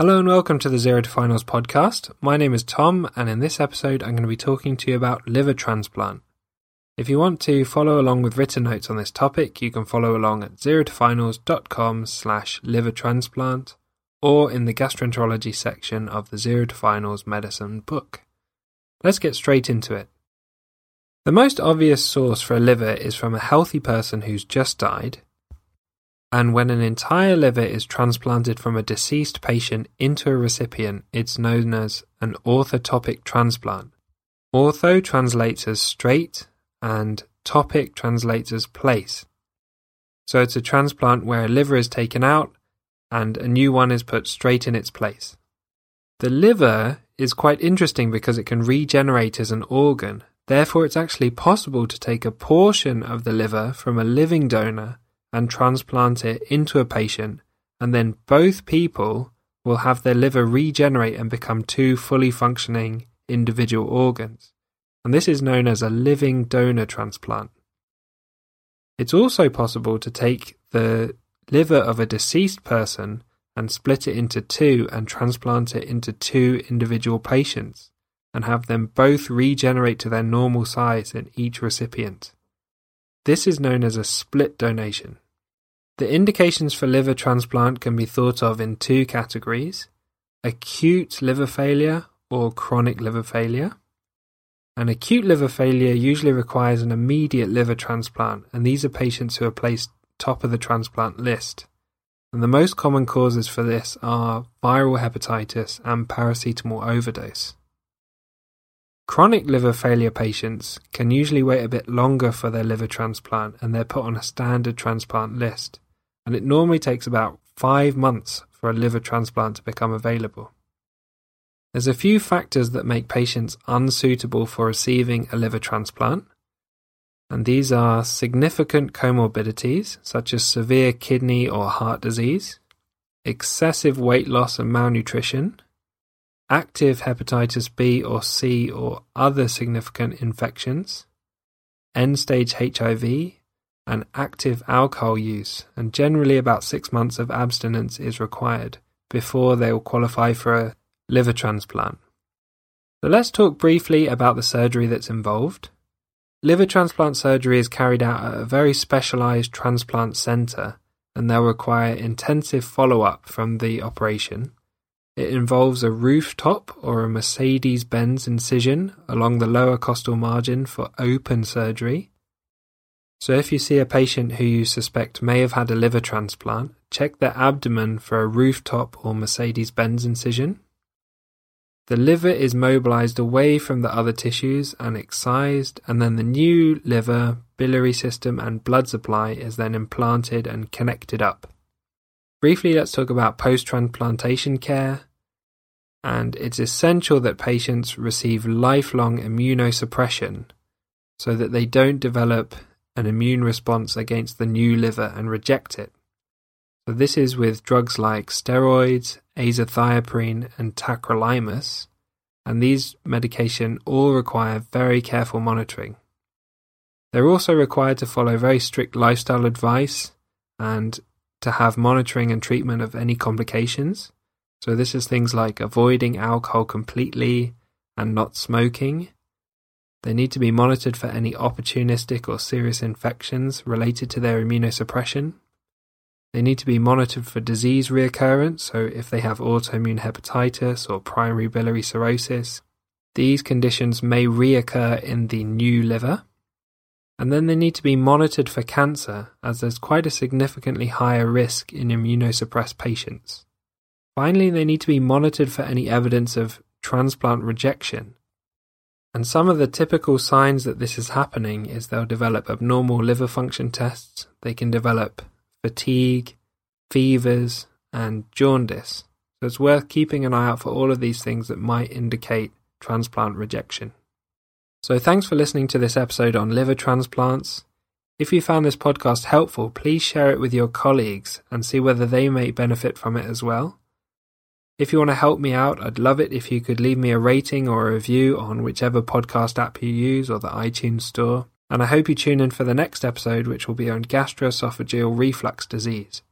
Hello and welcome to the Zero to Finals podcast. My name is Tom, and in this episode, I'm going to be talking to you about liver transplant. If you want to follow along with written notes on this topic, you can follow along at zerotofinals.com slash liver transplant or in the gastroenterology section of the Zero to Finals medicine book. Let's get straight into it. The most obvious source for a liver is from a healthy person who's just died and when an entire liver is transplanted from a deceased patient into a recipient, it's known as an orthotopic transplant. Ortho translates as straight and topic translates as place. So it's a transplant where a liver is taken out and a new one is put straight in its place. The liver is quite interesting because it can regenerate as an organ. Therefore, it's actually possible to take a portion of the liver from a living donor and transplant it into a patient, and then both people will have their liver regenerate and become two fully functioning individual organs. And this is known as a living donor transplant. It's also possible to take the liver of a deceased person and split it into two and transplant it into two individual patients and have them both regenerate to their normal size in each recipient. This is known as a split donation. The indications for liver transplant can be thought of in two categories acute liver failure or chronic liver failure. An acute liver failure usually requires an immediate liver transplant, and these are patients who are placed top of the transplant list. And the most common causes for this are viral hepatitis and paracetamol overdose. Chronic liver failure patients can usually wait a bit longer for their liver transplant and they're put on a standard transplant list, and it normally takes about five months for a liver transplant to become available. There's a few factors that make patients unsuitable for receiving a liver transplant, and these are significant comorbidities such as severe kidney or heart disease, excessive weight loss and malnutrition, active hepatitis B or C or other significant infections, end stage HIV, and active alcohol use, and generally about six months of abstinence is required before they will qualify for a liver transplant. So let's talk briefly about the surgery that's involved. Liver transplant surgery is carried out at a very specialized transplant center and they'll require intensive follow up from the operation. It involves a rooftop or a Mercedes Benz incision along the lower costal margin for open surgery. So, if you see a patient who you suspect may have had a liver transplant, check their abdomen for a rooftop or Mercedes Benz incision. The liver is mobilized away from the other tissues and excised, and then the new liver, biliary system, and blood supply is then implanted and connected up. Briefly, let's talk about post transplantation care. And it's essential that patients receive lifelong immunosuppression so that they don't develop an immune response against the new liver and reject it. So, this is with drugs like steroids, azathioprine, and tacrolimus, and these medication all require very careful monitoring. They're also required to follow very strict lifestyle advice and to have monitoring and treatment of any complications. So, this is things like avoiding alcohol completely and not smoking. They need to be monitored for any opportunistic or serious infections related to their immunosuppression. They need to be monitored for disease reoccurrence, so if they have autoimmune hepatitis or primary biliary cirrhosis, these conditions may reoccur in the new liver. And then they need to be monitored for cancer, as there's quite a significantly higher risk in immunosuppressed patients. Finally, they need to be monitored for any evidence of transplant rejection. And some of the typical signs that this is happening is they'll develop abnormal liver function tests, they can develop fatigue, fevers, and jaundice. So it's worth keeping an eye out for all of these things that might indicate transplant rejection. So thanks for listening to this episode on liver transplants. If you found this podcast helpful, please share it with your colleagues and see whether they may benefit from it as well. If you want to help me out, I'd love it if you could leave me a rating or a review on whichever podcast app you use or the iTunes store. And I hope you tune in for the next episode, which will be on gastroesophageal reflux disease.